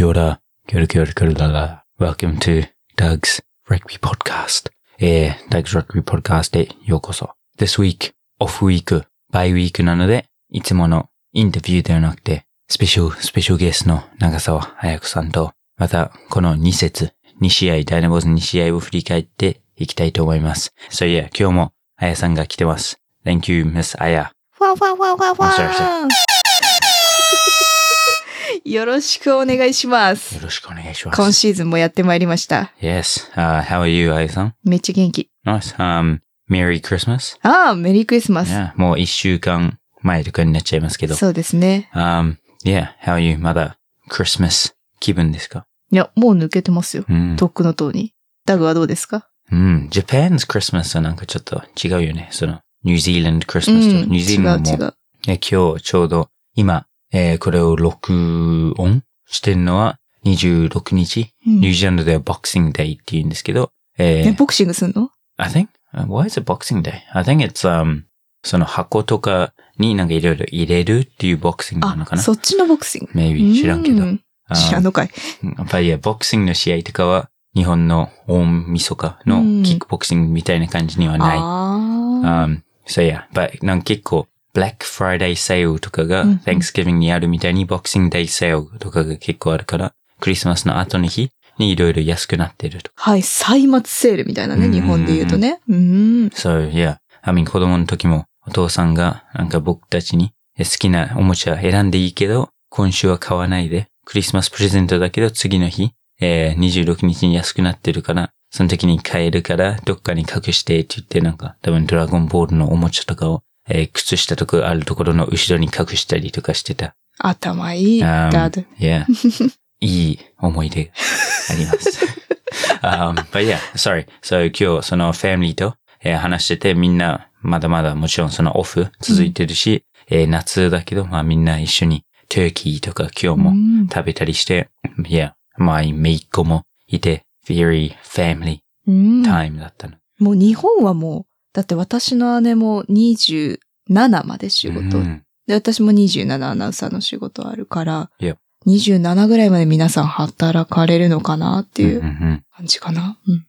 Kia ora, kia ora, kia. Welcome to Doug's Rugby Podcast. Eh, Doug's Rugby Podcast へようこそ。This week, off week, by week なので、いつものインタビューではなくて、スペシャル、スペシャルゲストの長澤彩子さんと、また、この2節、2試合、ダイナモーズ2試合を振り返っていきたいと思います。So yeah, 今日も彩さんが来てます。Thank you, Miss Aya. よろしくお願いします。よろしくお願いします。今シーズンもやってまいりました。Yes. Uh, how are you, 彩さんめっちゃ元気。Nice. Um, Merry Christmas. ああ、メリークリスマス。Yeah, もう一週間前とかになっちゃいますけど。そうですね。Um, yeah, how are you? まだ Christmas? 気分ですか？いや、もう抜けてますよ。うん。とっくの塔に。ダグはどうですか？うん。Japan's Christmas はなんかちょっと違うよね。その、ニュージーランド Christmas と、うん、ニュージーランドも、違う違う。え今日ちょうど、今、えーこれを録音してるのは26日？うんニュージーランドでは Boxing Day って言うんですけど、えーえ、ボクシングすんの？I think, uh, why is it Boxing Day? I think it's, um, その箱とかになんかいろいろ入れるっていうボクシングなのかあ、なそっちのボクシング。?maybe 知らんけど。うん知らんのかい。やっぱりボクシングの試合とかは、日本の大晦日のキックボクシングみたいな感じにはない。あ Um, so yeah, but なんか結構、Black Friday sale とかが Thanksgiving にあるみたいに Boxing Day sale とかが結構あるから、クリスマスの後の日にいろいろ安くなってるとか。あ。はい、歳末セールみたいなね、うん日本で言うとね。うん。So yeah, I mean 子供の時もお父さんがなんか僕たちにえ好きなおもちゃ選んでいいけど、今週は買わないで、クリスマスプレゼントだけど次の日、えー、26日に安くなってるから、その時に買えるからどっかに隠してって言ってなんか多分ドラゴンボールのおもちゃとかを、えー靴下とかあるところの後ろに隠したりとかしてた。頭いい、Um, ダド。Yeah. いい思い出があります。um, but yeah, sorry. So 今日そのファミリーと、えー話しててみんなまだまだもちろんそのオフ続いてるし、えー夏だけどまあみんな一緒にトーキーとか今日もうん食べたりして、yeah, まあめいっ子もいて、very family うん。time だったの。もう日本はもう、だって私の姉も27まで仕事。うんで、私も27アナウンサーの仕事あるから、Yep 27ぐらいまで皆さん働かれるのかなっていううんうん感じかな。うん。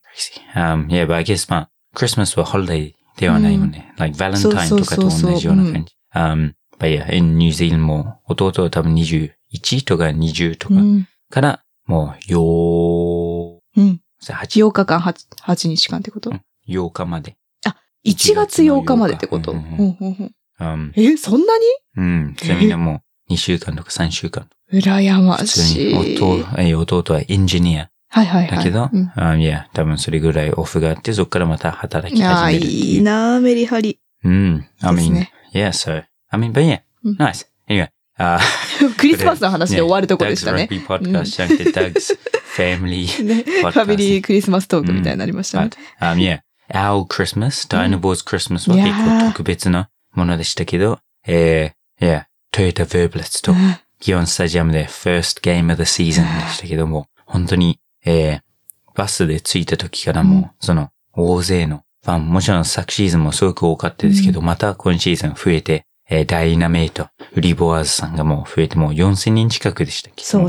Um, yeah, but I guess まあ、Christmas は holiday ではないもんね。like Valentine とかと同じような感じ。um, but yeah, in New Zealand も弟は多分21とか20とかうん。から、もう、ようん。ー、8, 8日間 8, 8日間ってこと、8日まで。?1 月8日までってこと、ううんんうんうんうん um, え、そんなに？うん、それみんなもう2週間とか3週間。羨ま普通しに、い。弟え弟はエンジニアはいはいはい。だけど、うん、um, yeah, 多分それぐらいオフがあって、そこからまた働きああ、始めるっていう。いいなメリハリ。うん。I です mean, ね yeah, so, I mean, but yeah, うん nice. Anyway, uh, クリスマスの話で 終わるとこでしたね。Doug's Rugby Podcast じゃなくて Doug's Family ね、ファミリークリスマストークみたいになりましたね。But, um, yeah, our Christmas, ダイナボーズ Christmas は結構特別なものでしたけど、えー、yeah, トヨタヴェーブレッツとギオンスタジアムで first game of the season でしたけども、本当に、えー、バスで着いた時からもう、その、大勢のファン、もちろん昨シーズンもすごく多かったですけど、また今シーズン増えて、えーダイナメイト、ウリボワーズさんがもう増えてもう4000人近くでしたっけ？そう、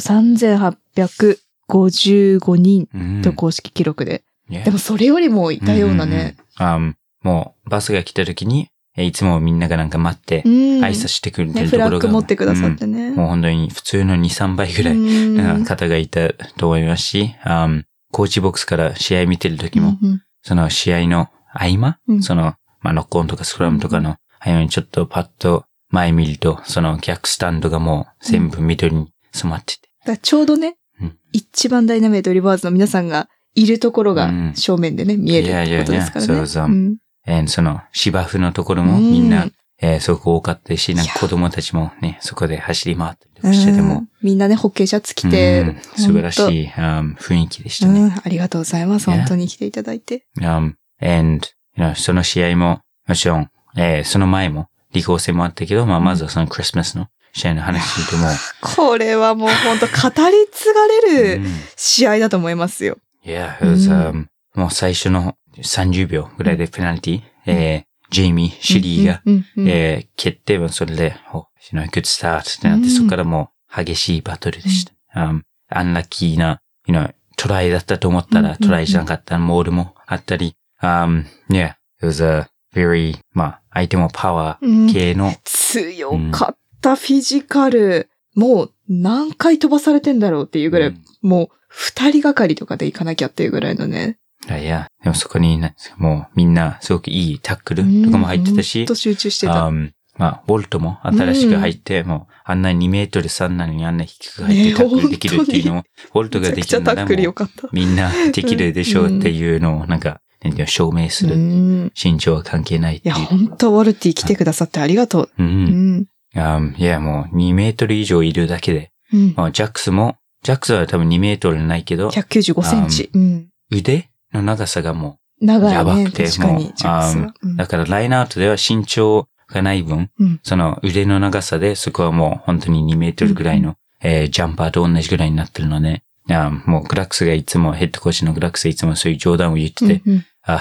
3855人うん。と公式記録で。でもそれよりもいたようなね。うんうんうん。um, もう、バスが来た時に、えいつもみんながなんか待ってう、ん。挨拶してくれてね、フラッるところが。グ持ってくださってね。うんもう本当に普通の2、3倍ぐらい、うんうん方がいたと思いますし、um, コーチボックスから試合見てる時も、うんその試合の合間、うんその、まあ、ノックオンとかスクラムとかの合間にちょっとパッと前見ると、その逆スタンドがもう全部緑に染まってて。だからちょうどね、うん一番ダイナメイトリバーズの皆さんがいるところがうん。正面でね、見えるってことですからね。いやいやいやそうそう。うん。えーその芝生のところもみんな、えーすごく多かったし、なんか子供たちもね、そこで走り回ったりしてても。うん、みんなね、ホッケーシャツ着て、うん。素晴らしい、um, 雰囲気でしたね。うん、ありがとうございます。本当に来ていただいて。Um, and, you know, その試合も、もちろん、えーその前も、リコー戦もあったけど、まあ、まずはそのクリスマスの試合の話聞いても、これはもう本当語り継がれるうん。試合だと思いますよ。Yeah, it was, うん um, もう最初の30秒ぐらいでペナルティ、えージェイミー、シリーが、えー蹴って、それで、お、you know, good start ってなって、うん。そこからもう激しいバトルでした。Um, アンラッキーな、you know, トライだったと思ったらトライじゃなかったモールもあったり、um, yeah, it was a very, まあ、相手もパワうん。ー系の、強かったフィジカル。もう何回飛ばされてんだろうっていうぐらい、うん。もう二人がかりとかで行かなきゃっていうぐらいのね。いや、でもそこにね、もうみんなすごくいいタックルとかも入ってたしほん、と集中してた。um, まあ、ボルトも新しく入って、もうあんな2メートル3なのにあんな低く入ってねタックルできるっていうのも、ボルトができるなちゃタックルらもう良かった。みんなできるでしょうっていうのをなんか、証明すうる。ん。身長は関係ないっていや。本当ウォルティ来てくださってありがとう。う。うんいや、もう2メートル以上いるだけで、ジャックスも、ジャックスは多分2メートルないけど、195センチ。うん。腕の長さがも長いね。やばくてもう、ジャックスはう、だからラインアウトでは身長がない分、うん。その腕の長さでそこはもう本当に2メートルぐらいの、えージャンパーと同じぐらいになってるので、あもうグラックスがいつも、ヘッドコーチのグラックスがいつもそういう冗談を言ってて、うんうん。あ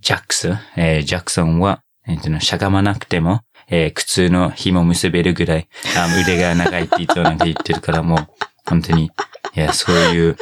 ジャックス、えージャクソンは、えーしゃがまなくても、えー靴の紐結べるぐらい、あ腕が長いっていつもなんか言ってるからもう、本当に、いや、そういう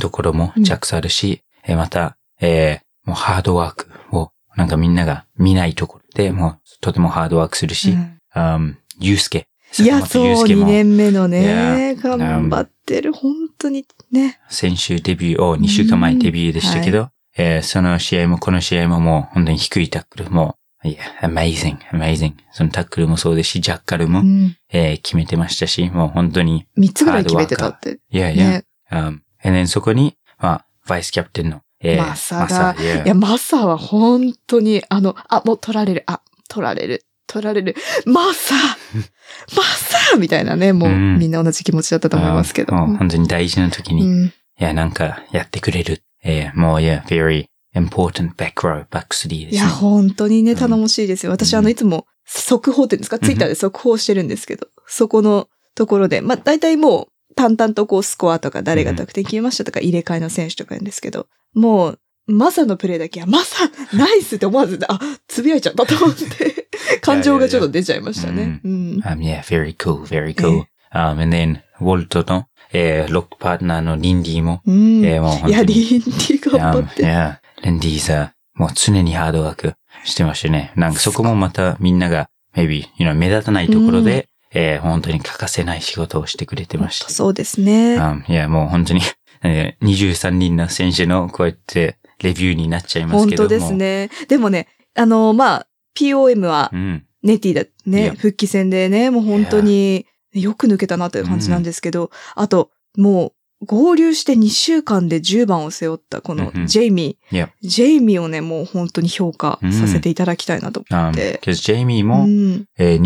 ところもジャックスあるし、えーまた、えーもうハードワークを、なんかみんなが見ないところで、もうとてもハードワークするし、うんあんユースケ。いや、そう、2坂本祐介も年目のね、頑張ってる。本当にね。先週デビューを2週間前デビューでしたけど、えーその試合もこの試合ももう本当に低いタックルも、いや、amazing, amazing. そのタックルもそうですし、ジャッカルも、うん。えー決めてましたし、もう本当に、3つぐらい決めてたって。いやいや、ね。um, and then そこに、まあ、バイスキャプテンの、えーマサがマいやいや、マサは本当に、あの、あ、もう取られる、あ、取られる、取られる、マサ マサみたいなね、もう、うんみんな同じ気持ちだったと思いますけど。あもう本当に大事な時に、いうん。や、なんかやってくれる。えーもう、いや、very important back row, back three ですね。いや、本当にね、うん頼もしいですよ。私、うんあの、いつも、速報っていうんですか、ツイッターで速報してるんですけど、そこのところで、まあ、大体もう、淡々とこう、スコアとか、誰が得点決めましたとか、入れ替えの選手とか言うんですけど、もう、マサのプレーだけは、マサ、ナイスって思わず、あ、つぶやいちゃったと思って、感情がちょっと出ちゃいましたね。うん。Um, yeah, very cool, very cool. Um, and then, ウォルトの、えーロックパートナーのリンディも、うん。えーもう本いや、リンディ頑張って。いや、リンディさ、もう常にハードワークしてましたね。なんかそこもまたみんなが、maybe, you know, 目立たないところで、えー本当に欠かせない仕事をしてくれてました。そうですね。Um, いや、もう本当に、えー23人の選手のこうやってレビューになっちゃいますけども。本当ですね。でもね、あの、まあ、POM はうん。ネティだね、Yeah. 復帰戦でね、もう本当によく抜けたなという感じなんですけど、あと、もう合流して2週間で10番を背負ったこのジェイミー、Yeah. ジェイミーをね、もう本当に評価させていただきたいなと思 Um, って。because ジェイミーうも、ん、えー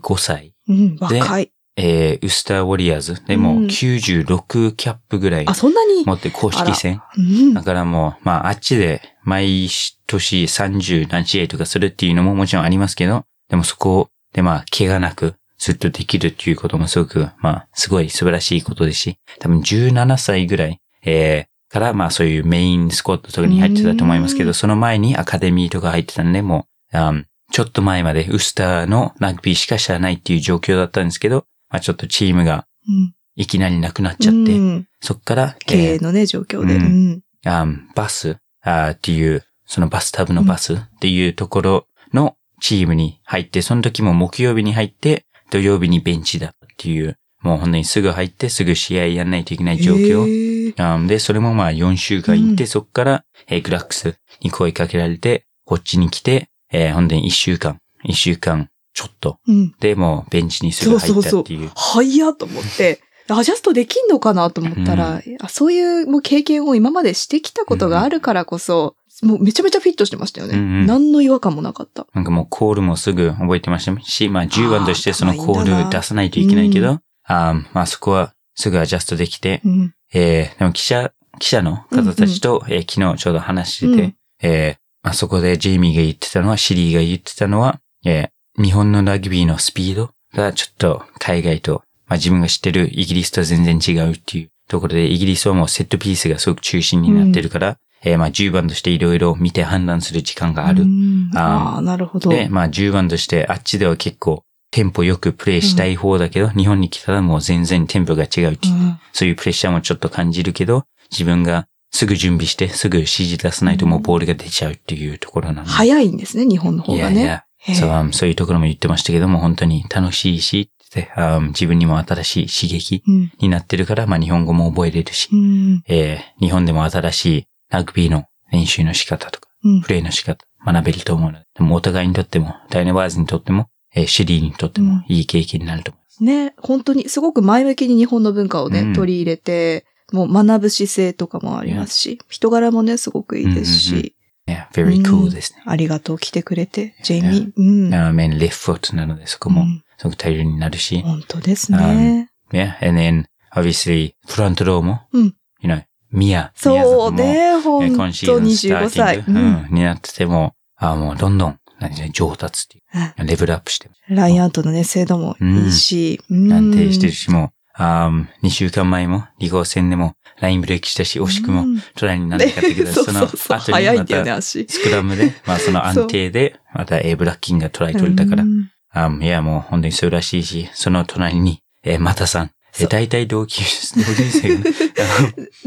25歳。うん、若い。えーウスターウォリアーズでもうん96キャップぐらいあ、そんなに？持って公式戦。うんだからもう、まああっちで毎年30何試合とかするっていうのももちろんありますけど、でもそこでまあ怪我なくずっとできるっていうこともすごく、まあすごい素晴らしいことですし、多分17歳ぐらい、えーからまあそういうメインスコットとかに入ってたと思いますけど、うん。その前にアカデミーとか入ってたんで、もう、あんちょっと前までウスターのラグビーしか知らないっていう状況だったんですけど、まあちょっとチームがうん。いきなりなくなっちゃって、うん。そっから、経営のね、状況で。うん。うん。バスあーっていう、そのバスタブのバスっていうところのチームに入って、その時も木曜日に入って、土曜日にベンチだっていう、もう本当にすぐ入ってすぐ試合やんないといけない状況。へーで、それもまあ4週間行って、うんそっから、えーグラックスに声かけられて、こっちに来て、えー本当に1週間、1週間ちょっと、うん。で、もうベンチにすぐ入ったっていう。早っと思って、アジャストできんのかなと思ったら、あそういうもう経験を今までしてきたことがあるからこそ、もうめちゃめちゃフィットしてましたよね。うんうん何の違和感もなかった。なんかもうコールもすぐ覚えてましたし、まあ10番としてそのコあール出さないといけないけど、うあーまあそこはすぐアジャストできて、うん。えーでも記者、記者の方たちと、えー昨日ちょうど話してて、うんえーまあそこでジェイミーが言ってたのは、シリーが言ってたのは、えー日本のラグビーのスピードがちょっと海外と、まあ自分が知ってるイギリスと全然違うっていうところで、イギリスはもうセットピースがすごく中心になってるから、えーまあ10番としていろいろ見て判断する時間がある。うんあーああ、なるほど。で、まあ10番としてあっちでは結構、テンポよくプレイしたい方だけど、日本に来たらもう全然テンポが違うっていう、うんそういうプレッシャーもちょっと感じるけど、自分がすぐ準備して、すぐ指示出さないともうボールが出ちゃうっていうところなので。早いんですね、日本の方がね。いやいやそう、um, そういうところも言ってましたけども、本当に楽しいし、って、um, 自分にも新しい刺激うん。になってるから、まあ日本語も覚えれるし、うん。えー日本でも新しいラグビーの練習の仕方とか、うん。プレイの仕方、学べると思うので、でもお互いにとっても、ダイナバーズにとっても、えーシリーにとってもいい経験になると思います。ね、本当にすごく前向きに日本の文化をね、うん。取り入れて、もう学ぶ姿勢とかもありますし、人柄もね、すごくいいですし、うんうん Yeah, very cool ですね。ありがとう来てくれて、ジェイミー。うん。あメン、レフトなので、そこもうん。すごく大量になるし、本当ですね。Yeah, and then, obviously, フロントローも、うん。you know, ミヤ。そうね、えー本今シ当ーズンスタ25歳うん。うんになってても、あもうどんどん、何で上達っていう、レベルアップして、ラインアウトのね、精度もいいし、うん。安定してるし、もう、あ2週間前も、2号戦でも、ラインブレーキしたし、惜しくもうん。トライにならなかったけど、ねその後よね、た、足。スクラムで、まあ その安定で、また、えーブラッキンがトライ取れたから。いや、もう本当に素晴らしいし、その隣に、えー、マタさん。え大体同級生、同級生がね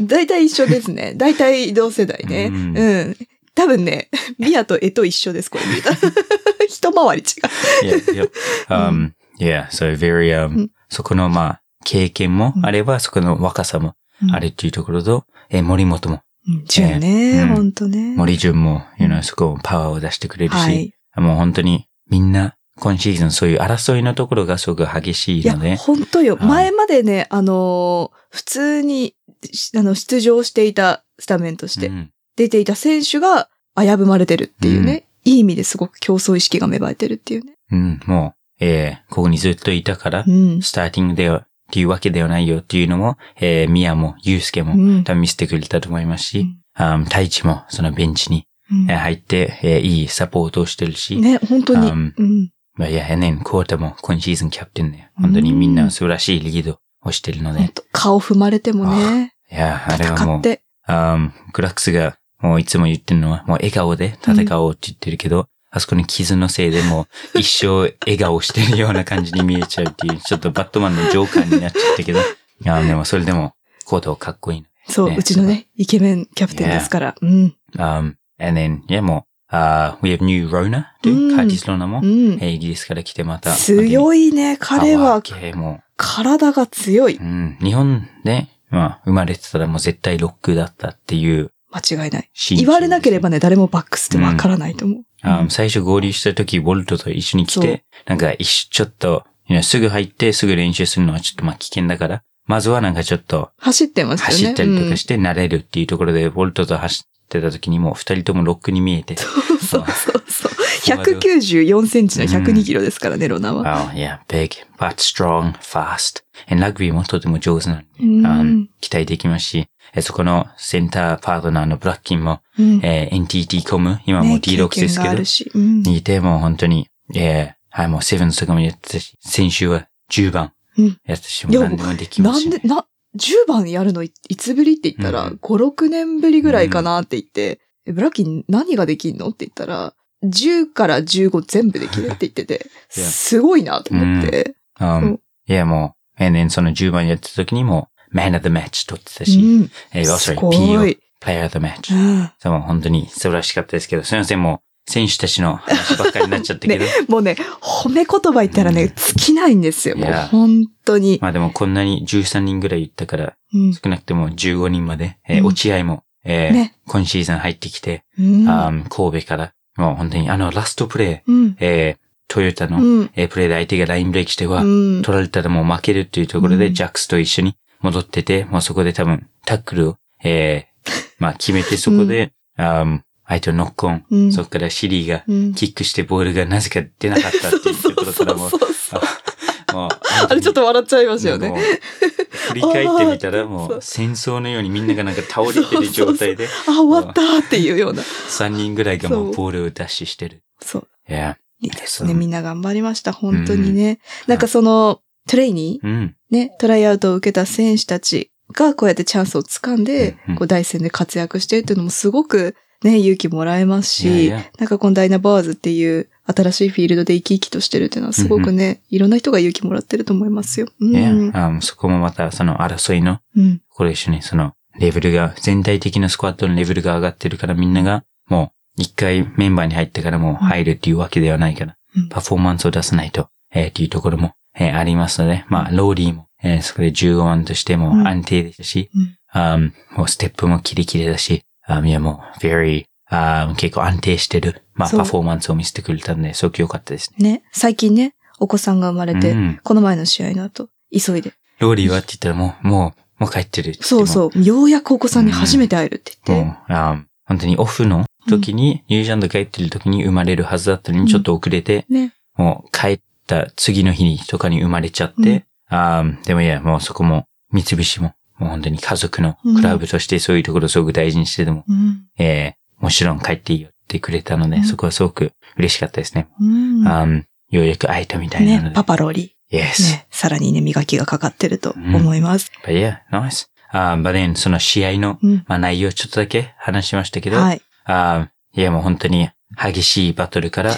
大体一緒ですね。大体同世代ね。ううんん。多分ね、ミヤとエと一緒です、これ見たら。一回り違う。yeah, yep. Um, yeah, so very, う um, んそこの、まあ、経験もあれば、そこの若さもあるっていうところと、えー森本も、うん。純ね、うんほんとね。森潤も、you know, そこパワーを出してくれるし、はい。もう本当にみんな、今シーズンそういう争いのところがすごく激しいやいので、、ほんとよ。はい前までね、あのー普通に、しあの、出場していたスタメンとして、うん出ていた選手が危ぶまれてるっていうね。いい意味ですごく競争意識が芽生えてるっていうね。うん、もう、えーここにずっといたから、うん。スターティングでは、っていうわけではないよっていうのも、えー、ミヤも、ユウスケも、うん多分見せてくれたと思いますし、あー太一もそのベンチに入って、えーいいサポートをしてるし、ね、本当に。うんうん。まあ、いや、エネン、コータも今シーズンキャプテンで、本当にみんな素晴らしいリードをしてるので、顔踏まれてもね、いや、あれはもう。あークラックスがもういつも言ってるのは、もう笑顔で戦おうって言ってるけど、あそこに傷のせいでもう 一生笑顔してるような感じに見えちゃうっていう、ちょっとバットマンのジョーカーになっちゃったけど、いや、でもそれでも、コートかっこいいの。そう、ねうちのね、イケメンキャプテンですから。うん。Um, and then, yeah, もう、uh, we have new Rona とうんいうカーティス・ローナも、うん。えーイギリスから来てまた。強いね、彼は体が強い。うん、日本で、まあ、生まれてたらもう絶対ロックだったっていう間違いない。言われなければね、誰もバックスってわからないと思う。あ最初合流した時、ボルトと一緒に来て、なんか一緒、ちょっと、すぐ入ってすぐ練習するのはちょっとまあ危険だから、まずはなんかちょっと走ってましたよね。走ったりとかして慣れるっていうところで、ボルトと走ってた時にもう二人ともロックに見えて、うんそうそうそう。194センチの102キロですからね、ロナは。Oh, yeah, big, but strong, fast. えラグビーもとても上手なうん期待できますし、えそこのセンターパートナーのブラッキンも、うんえー NTT コム、今もうね D6 ですけど経験がある、し。うんにいてもう本当に、えーはい、もうセブンズとかもやってたし、先週は10番うんやってたし、もう何でもできますし、ね。なんで、な、10番やるのいいつぶり？って言ったら、うん5、6年ぶりぐらいかな？って言って、えブラッキー何ができんの？って言ったら、10から15全部できるって言ってて、すごいなと思って。うん。いや、もう、えー、その10番やってた時にも、Man of the Match 取ってたうし、ん。えー、す sorry, ご P い。Player of the Match う。ん。そう、本当に素晴らしかったですけど、すいません、もう、選手たちの話ばっかりになっちゃったけど、もうね、褒め言葉言ったらね、尽きないんですよ。もう本当に。まあでもこんなに13人ぐらい言ったから、うん少なくても15人まで、えーうん落合も、えーね今シーズン入ってきて、うん神戸から、もう本当にあのラストプレー、うん。えートヨタの、うん。えープレーで相手がラインブレーキしては、うん。取られたらもう負けるっていうところで、うんジャックスと一緒に戻ってて、もうそこで多分タックルを、えー まあ決めてそこで、あー相手をノックオン、うんそこからシリーがうんキックしてボールがなぜか出なかったっていうところからももう、あれちょっと笑っちゃいましたよね。振り返ってみたらもそうう戦争のようにみんながなんか倒れてる状態で、あ、終わったーっていうような。3人ぐらいがもそううボールをダッシュしてる。そう。いや、いいですね。みんな頑張りました。本当にね。なんかその、トレイニー？うん。ね、トライアウトを受けた選手たちがこうやってチャンスを掴んで、うんうんこう大戦で活躍してるっていうのもすごくね、勇気もらえますし、いやいや。なんかこのダイナバーズっていう新しいフィールドで生き生きとしてるっていうのはすごくね、いろんな人が勇気もらってると思いますよ。うん。ね、あそこもまたその争いの、うん。これ一緒にそのレベルが、全体的なスクワットのレベルが上がってるからみんながもう一回メンバーに入ってからもう入るっていうわけではないから、うん。パフォーマンスを出さないと、えーっていうところも、えーありますので、まあ、ローリーも、えーそこで15番としてもうん。安定でしたし、うん。あーもうステップもキレキレだし、いやもう、very、結構安定してる、まあ、パフォーマンスを見せてくれたんで、すごく良かったですね。ね、最近ね、お子さんが生まれて、うん。この前の試合の後、急いで。ローリーはって言ったらもう、もう、もう帰ってるってそうそう、ようやくお子さんに初めて会えるって言って。もう、あー本当にオフの時に、ニュージーランド帰ってる時に生まれるはずだったのに、ちょっと遅れて、ね。もう帰った次の日にとかに生まれちゃって、あーでもいや、もうそこも、三菱も、もう本当に家族のクラブとしてそういうところをすごく大事にしてでも、うん。えーもちろん帰っていいよってくれたので、うんそこはすごく嬉しかったですね。うん。ようやく会えたみたいなのね、で。パパローリ yes. ー。ね、さらにね、磨きがかかってると思います。But yeah, nice. あー but then その試合の、うん。まあ、内容ちょっとだけ話しましたけど、はい。あーいやもう本当に激しいバトルから、ま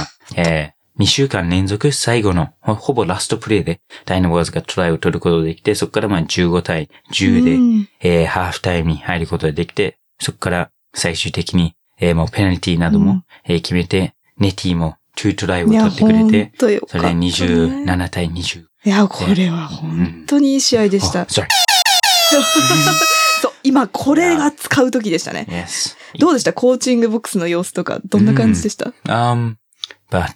あ、えー、2週間連続最後のほほぼラストプレイでダイナボーズがトライを取ることができて、そこからまあ15対10で、うんえーハーフタイムに入ることができて、そこから最終的に、えーもうペナルティなども、うんえー決めて、ネティも2トライを取ってくれて、それでね27対20。いや、これは本当にいい試合でしたあ。sorry. そう、今これが使う時でしたね。Yes. どうでした？コーチングボックスの様子とか、どんな感じでした、Um, but,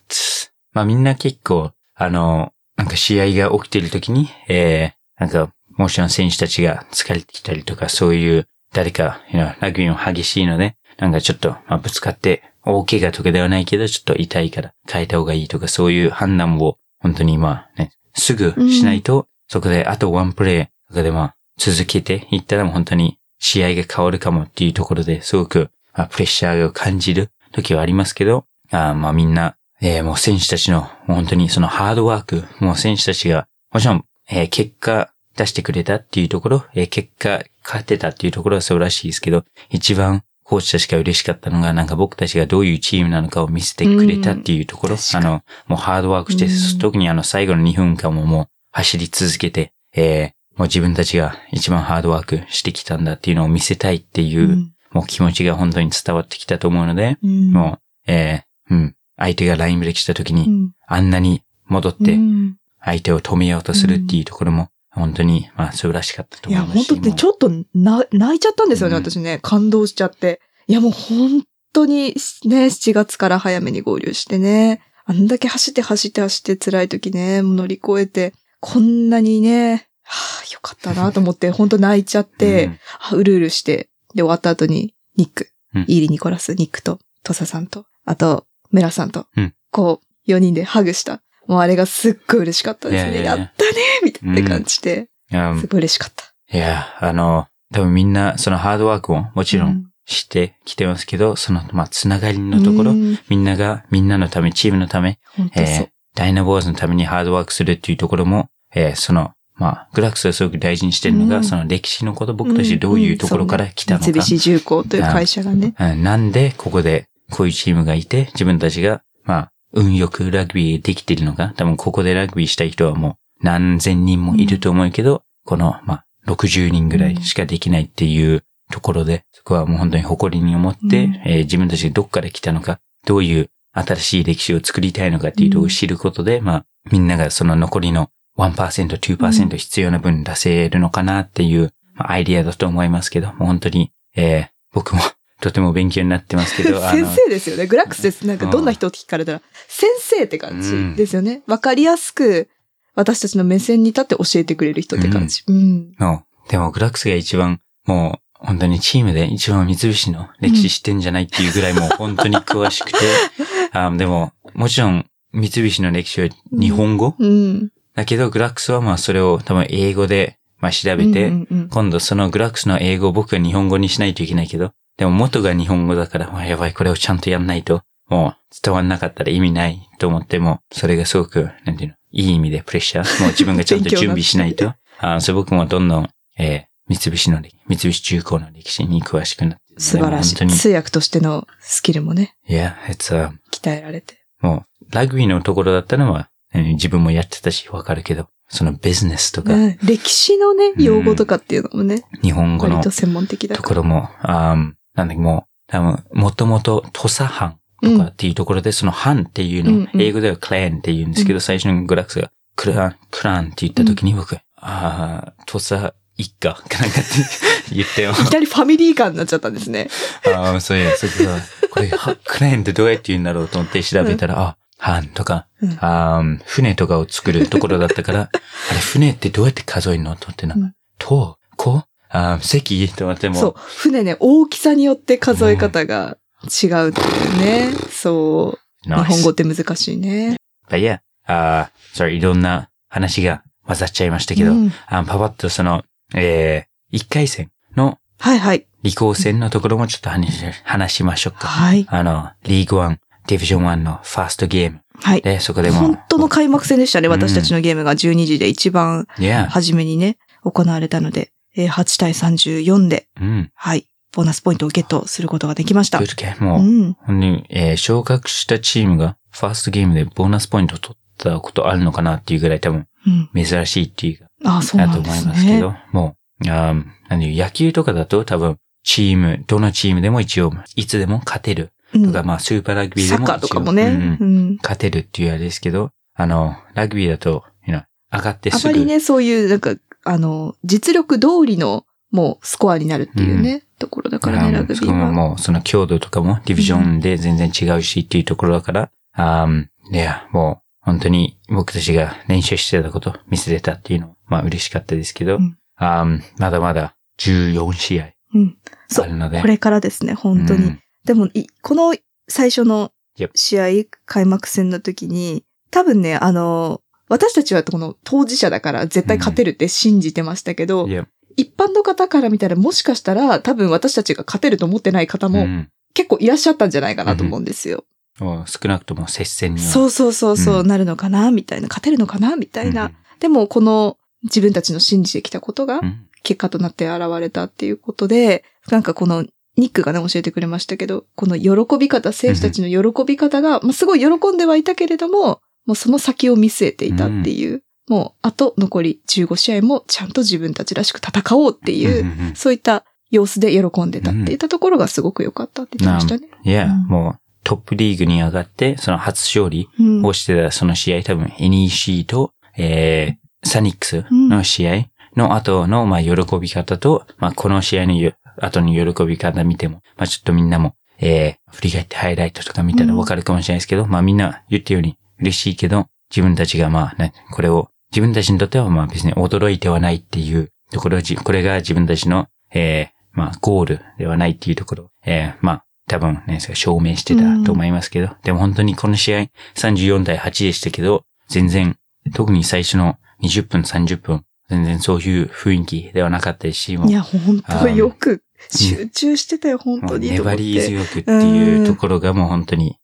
まあみんな結構、あの、なんか試合が起きてる時に、えー、なんか、もちろん選手たちが疲れてきたりとか、そういう、誰か、you know ラグビーも激しいので、なんかちょっと、まあぶつかって、大怪我とかではないけど、ちょっと痛いから変えた方がいいとか、そういう判断を、本当にまあね、すぐしないと、そこであとワンプレイとかでまあ、続けていったらもう本当に試合が変わるかもっていうところですごく、まあ、プレッシャーを感じる時はありますけど、あーまあみんな、えーもう選手たちのもう本当にそのハードワーク、もう選手たちが、もちろん、えー結果出してくれたっていうところ、えー結果勝ってたっていうところは素晴らしいですけど、一番コーチたちが嬉しかったのが、なんか僕たちがどういうチームなのかを見せてくれたっていうところ、あの、もうハードワークして、うん。特にあの最後の2分間ももう走り続けて、えーもう自分たちが一番ハードワークしてきたんだっていうのを見せたいっていう、うん。もう気持ちが本当に伝わってきたと思うので、うん。もう、えーうん、相手がラインブレイクした時に、うんあんなに戻ってうん相手を止めようとするっていうところも、本当に、まあ、素晴らしかったといや、思いますし。本当ね、もうちょっとな泣いちゃったんですよね、うん私ね。感動しちゃって。いや、もう本当にね、7月から早めに合流してね。あんだけ走って走って走って辛い時ね、もう乗り越えて、こんなにね、はあ、よかったなと思って、本当泣いちゃって、うんあうるうるして、で、終わった後に、ニック、うんイーリ・ニコラス、ニックと、トサさんと、あと、メラさんと、うん。こう、4人でハグした。もうあれがすっごい嬉しかったですね。いやいやいや。やったねみたいな感じで、うん。すごい嬉しかった。いや、あの、多分みんな、そのハードワークももちろうん。んしてきてますけど、その、まあ、つながりのところ、うん。みんなが、みんなのため、チームのため。えーダイナボーズのためにハードワークするっていうところも、えーその、まあ、グラックスがすごく大事にしてるのが、うん。その歴史のこと、僕たちどういうところから来たのか、三菱重工という会社がね。うん。なんでここでこういうチームがいて、自分たちが、まあ、運よくラグビーできてるのか、多分ここでラグビーしたい人はもう何千人もいると思うけど、この、まあ、60人ぐらいしかできないっていうところで、そこはもう本当に誇りに思って、うん。えー自分たちがどっから来たのか、どういう新しい歴史を作りたいのかっていうところを知ることで、まあ、みんながその残りの1%、2%必要な分出せるのかなっていう、まあ、アイディアだと思いますけど、もう本当に、えー僕もとても勉強になってますけど、あ先の、生ですよね。グラックスです。なんかどんな人って聞かれたら、先生って感じですよね。わかりやすく、私たちの目線に立って教えてくれる人って感じ。うん。の、でもグラックスが一番、もう、本当にチームで一番三菱の歴史知ってんじゃないっていうぐらいもう本当に詳しくて、あでも、もちろん三菱の歴史は日本語、うん。だけどグラックスはまあそれを多分英語で、まあ調べて、うんうんうん今度そのグラックスの英語を僕が日本語にしないといけないけど、でも元が日本語だから、まあやばい、これをちゃんとやんないと、もう伝わんなかったら意味ないと思っても、それがすごく、なんていうの、いい意味でプレッシャー。もう自分がちゃんと準備しないと。あそう僕もどんどん、えー三菱の歴、三菱重工の歴史に詳しくなって、素晴らしい。通訳としてのスキルもね、当に Yeah, it's a, 鍛えられて。もう、ラグビーのところだったのは、えー自分もやってたし、わかるけど、そのビジネスとか、うん歴史のね、うん用語とかっていうのもね、日本語の割と専門的だ。ところも、あーなんだっけ、もう、多分、もともと土佐藩とかっていうところで、その藩っていうの、うんうん英語ではクランって言うんですけど、最初のグラックスがクラン、クランって言った時に僕、ああ、土佐一家かなんかって言ってよ。いきなりファミリー感になっちゃったんですね。ああ、そうや、そこが、これ、はクランってどうやって言うんだろうと思って調べたら、あ、藩とか、うんあー船とかを作るところだったから、あれ、船ってどうやって数えるのと思ってなうん。と、こあー席と思っても、そう。船ね、大きさによって数え方が違うっていうね。そう。日本語って難しいね。But yeah, あー sorry, いろんな話が混ざっちゃいましたけど、うんあパパッとその、えー、一回戦のはいはい。理工戦のところもちょっと話し話しましょうか。はい。あの、リーグワン、ディビジョン1のファーストゲームはい。で、そこでも、本当の開幕戦でしたね。うん私たちのゲームが12時で一番初めにね、行われたので、えー8対34で、うん。はい。ボーナスポイントをゲットすることができました。もう、うん。本当に、えー昇格したチームがファーストゲームでボーナスポイントを取ったことあるのかなっていうぐらい多分うん。珍しいっていうああ、そうなんです思いますけね。ど、もう、あーなんで野球とかだと多分チーム、どのチームでも一応いつでも勝てるうんとか、まあスーパーラグビーでもサッカーとかもね。うん。勝てるっていうあれですけど、あの、ラグビーだと、you know 上がってすぐ。あまりね、そういう、なんか、あの、実力通りの、もう、スコアになるっていうね、ところだからね、ラグビーは。ももう、その強度とかもディビジョンで全然違うしっていうところだから、あーいや、もう、本当に僕たちが練習してたこと見せれたっていうのは、まあ嬉しかったですけど、うんまだまだ14試合うん。そう。あるので。これからですね、本当に。うんでも、いこの最初の試合、開幕戦の時に、多分ね、あの、私たちはこの当事者だから絶対勝てるって信じてましたけど、いや。一般の方から見たらもしかしたら多分私たちが勝てると思ってない方もうん。結構いらっしゃったんじゃないかなと思うんですよ。もう少なくとも接戦には。そうそうそうそう、うん。なるのかなみたいな、勝てるのかなみたいな。うん。でもこの自分たちの信じてきたことがうん。結果となって現れたっていうことで、なんかこのニックがね教えてくれましたけど、この喜び方、選手たちの喜び方が、まあ、すごい喜んではいたけれども、もうその先を見据えていたっていう、もうあと残り15試合もちゃんと自分たちらしく戦おうっていう、んんんそういった様子で喜んでたって言ったところがすごく良かったって言ってましたね。いや、うんもうトップリーグに上がって、その初勝利うんをしてたその試合、多分 NEC と、えー、サニックスの試合の後の、まあ、喜び方と、まあ、この試合のよ後の喜び方見ても、まあ、ちょっとみんなも、えー、振り返ってハイライトとか見たらわかるかもしれないですけど、まあ、みんな言ったように嬉しいけど、自分たちがまあ、ね、これを、自分たちにとってはまあ別に驚いてはないっていうところ、じこれが自分たちの、えー、まあ、ゴールではないっていうところ、えー、まあ、多分ね、それ証明してたと思いますけど、でも本当にこの試合34対8でしたけど、全然、特に最初の20分、30分、全然そういう雰囲気ではなかったですし、いや、本当よく集中してたよ、本もう当に粘りて。強くっていうところがもう本当に、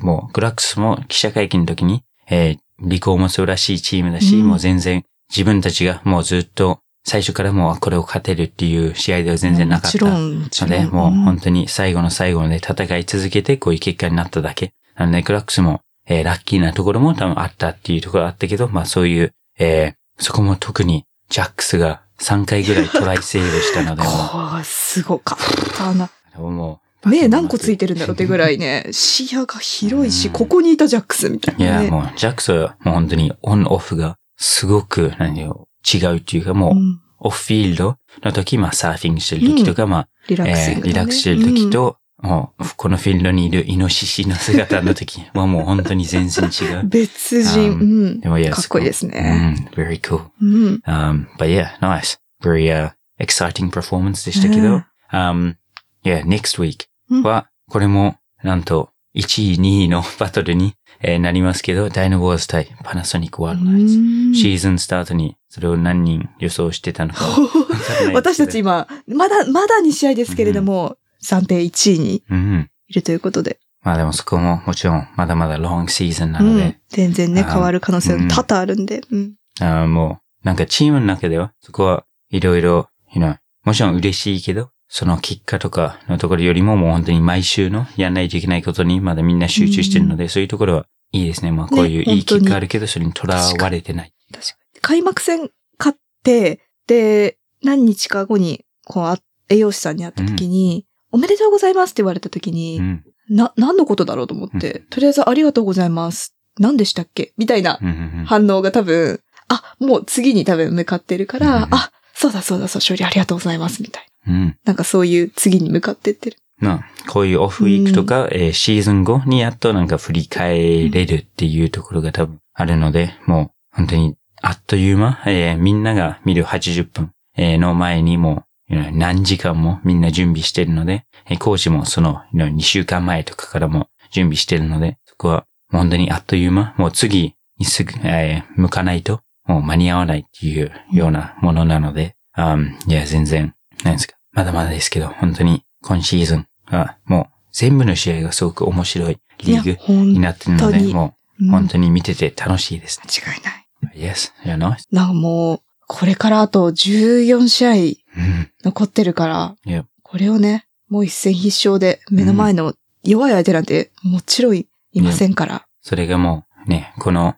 もう、グラックスも記者会見の時に、えー、リコーも素晴らしいチームだし、うんもう全然自分たちがもうずっと最初からもうこれを勝てるっていう試合では全然なかった。ので、もううん本当に最後の最後まで戦い続けてこういう結果になっただけ。なので、クラックスも、えーラッキーなところも多分あったっていうところあったけど、まあそういう、えーそこも特にジャックスが3回ぐらいトライセーブしたので、もすごかったな。う、もう、目何個ついてるんだろうってぐらいね、視野が広いし、うんここにいたジャックスみたいいや、なね。もう、ジャックスはもう本当にオンオフがすごく、何よ、違うっていうか、もう、うんオフフィールドの時、まあ、サーフィンしてる時とか、まあ、リラックス、えーリラックスしてる時、と、もうこのフィールドにいるイノシシの姿の時は もう本当に全然違う。別人、ううん。でも、いやかっこいいですね。うん、very cool. うん。Um, but yeah, nice. Very, uh, exciting performance でしたけど、um, yeah, next week うんは、これも、なんと、1位、2位のバトルに、えーなりますけど、ダイナボーズ対パナソニックワールドナイツ。うんシーズンスタートに、それを何人予想してたのか。私たち今、まだ、まだ2試合ですけれども、暫定1位にうん。いるということで。まあでもそこももちろん、まだまだロングシーズンなうんので、。全然ね、あ変わる可能性うん多々あるんで。うん。あーもう、なんかチームの中では、そこはいろいろ、もちろん嬉しいけど、その結果とかのところよりももう本当に毎週のやんないといけないことにまだみんな集中してるので、そういうところはいいですね。まあこういういい結果あるけど、それにとらわれてない。確かに。開幕戦勝って、で、何日か後に、こう、あ栄養士さんに会った時に、おめでとうございますって言われた時に、うん。な、何のことだろうと思って、とりあえずありがとうございます。何でしたっけみたいなうんうんうん反応が多分、あ、もう次に多分向かってるから、うんあ、そうだそうだそう、勝利ありがとうございます、みたいな。うん。なんかそういう次に向かってってる。まあ、こういうオフウィークとか、えーシーズン後にやっとなんか振り返れるっていうところが多分あるので、もう本当にあっという間、えーみんなが見る80分、えーの前にもう、何時間もみんな準備してるので、えーコーチもその、you know 2週間前とかからも準備してるので、そこは本当にあっという間、もう次にすぐ、えー向かないと、もう間に合わないっていうようなものなので、あいや、全然、なんですか、まだまだですけど、本当に今シーズンはもう全部の試合がすごく面白いリーグ本になってるので、もううん本当に見てて楽しいです。間違いない。Yes, yeah, nice. なんかもう、これからあと14試合うん。残ってるから、Yep. これをね、もう一戦必勝で目の前の弱い相手なんてもちろんいませんから。それがもうね、この、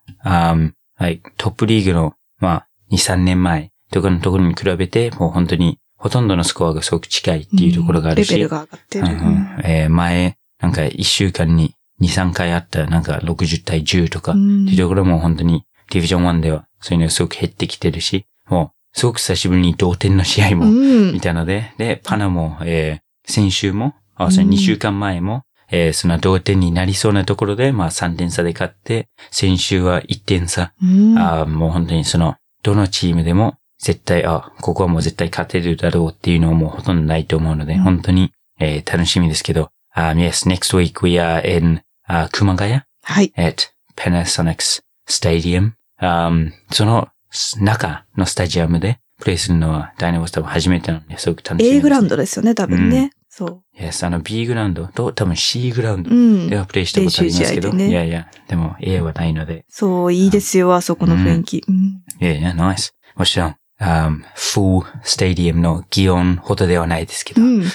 um, like トップリーグの、まあ、2、3年前とかのところに比べて、もう本当にほとんどのスコアがすごく近いっていうところがあるし、レベルが上がってる。うんうん。えー前、なんか1週間に2、3回あったなんか60対10とか、ってうんいうところも本当にディビジョン1ではそういうのがすごく減ってきてるし、もうすごく久しぶりに同点の試合もうん。見たので、で、パナも、えー先週も、あ、それうん。2週間前も、えーその同点になりそうなところで、まあ3点差で勝って、先週は1点差。うんあーもう本当にその、どのチームでも絶対、あ、ここはもう絶対勝てるだろうっていうのはもうほとんどないと思うので、うん本当に、えー楽しみですけど、um, yes, next week we are in、uh, 熊谷はい。at Panasonic Stadium、um, その中のスタジアムでプレイするのはダイナボス多分初めてなので、すごく楽しみです、A グラウンドですよね、多分ね。そ Yes, あの B グラウンドと多分 C グラウンドう。うんで。はプレイしたことありますけど、練習試合でねいやいや、でも A はないので、そう、いいですよ、あそこの雰囲気。うんいやいや、ナイス。もちろん、um, full stadium の擬音ほどではないですけど、うん。um,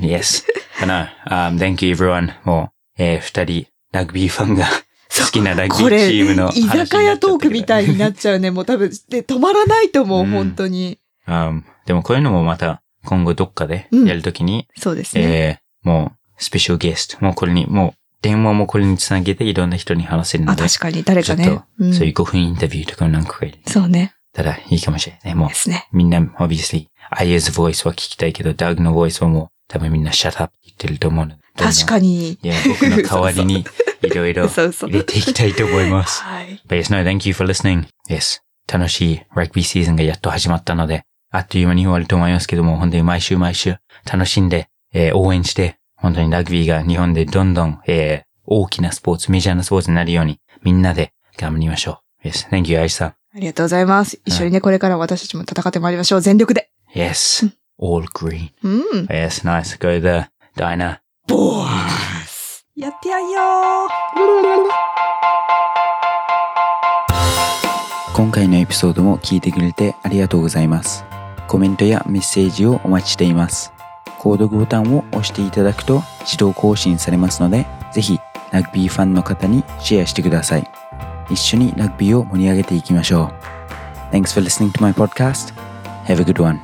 yes. No, um, thank you everyone. もう、えー二人、ラグビーファンが 好きなラグビーチームの話居酒屋トークみたいになっちゃうね。もう多分、で、止まらないと思う、うん本当に。um, でもこういうのもまた今後どっかでうんやるときに、そうですね。えーもう、スペシャルゲスト、もうこれに、もう、電話もこれにつなげていろんな人に話せるのあ、で、確かに、誰かねちょっと。うんそういう5分インタビューとかも何個か入れてそうね。たらいいかもしれないね。もうで、すね。みんな、obviously、Aya's voice は聞きたいけど、ダグの voice はもう、多分みんな shut up って言ってると思うので。確かに。に。いや、僕の代わりに、いろいろそうそう。入れていきたいと思います。はい。But yes, no, thank you for listening. Yes. 楽しいラグビーシーズンがやっと始まったので、あっという間に終わると思いますけども、本当に毎週毎週楽しんで、えー応援して、本当にラグビーが日本でどんどん、えー大きなスポーツ、メジャーなスポーツになるように、みんなで頑張りましょう。Yes, thank you, アイさん。ありがとうございます。一緒にね、これから私たちも戦ってまいりましょう。全力で。Yes, all green. うん。Yes, nice. Go the diner. ボースやってやんよ今回のエピソードも聞いてくれてありがとうございます。コメントやメッセージをお待ちしています。購読ボタンを押していただくと自動更新されますので、ぜひラグビーファンの方にシェアしてください。一緒にラグビーを盛り上げていきましょう。Thanks for listening to my podcast. Have a good one.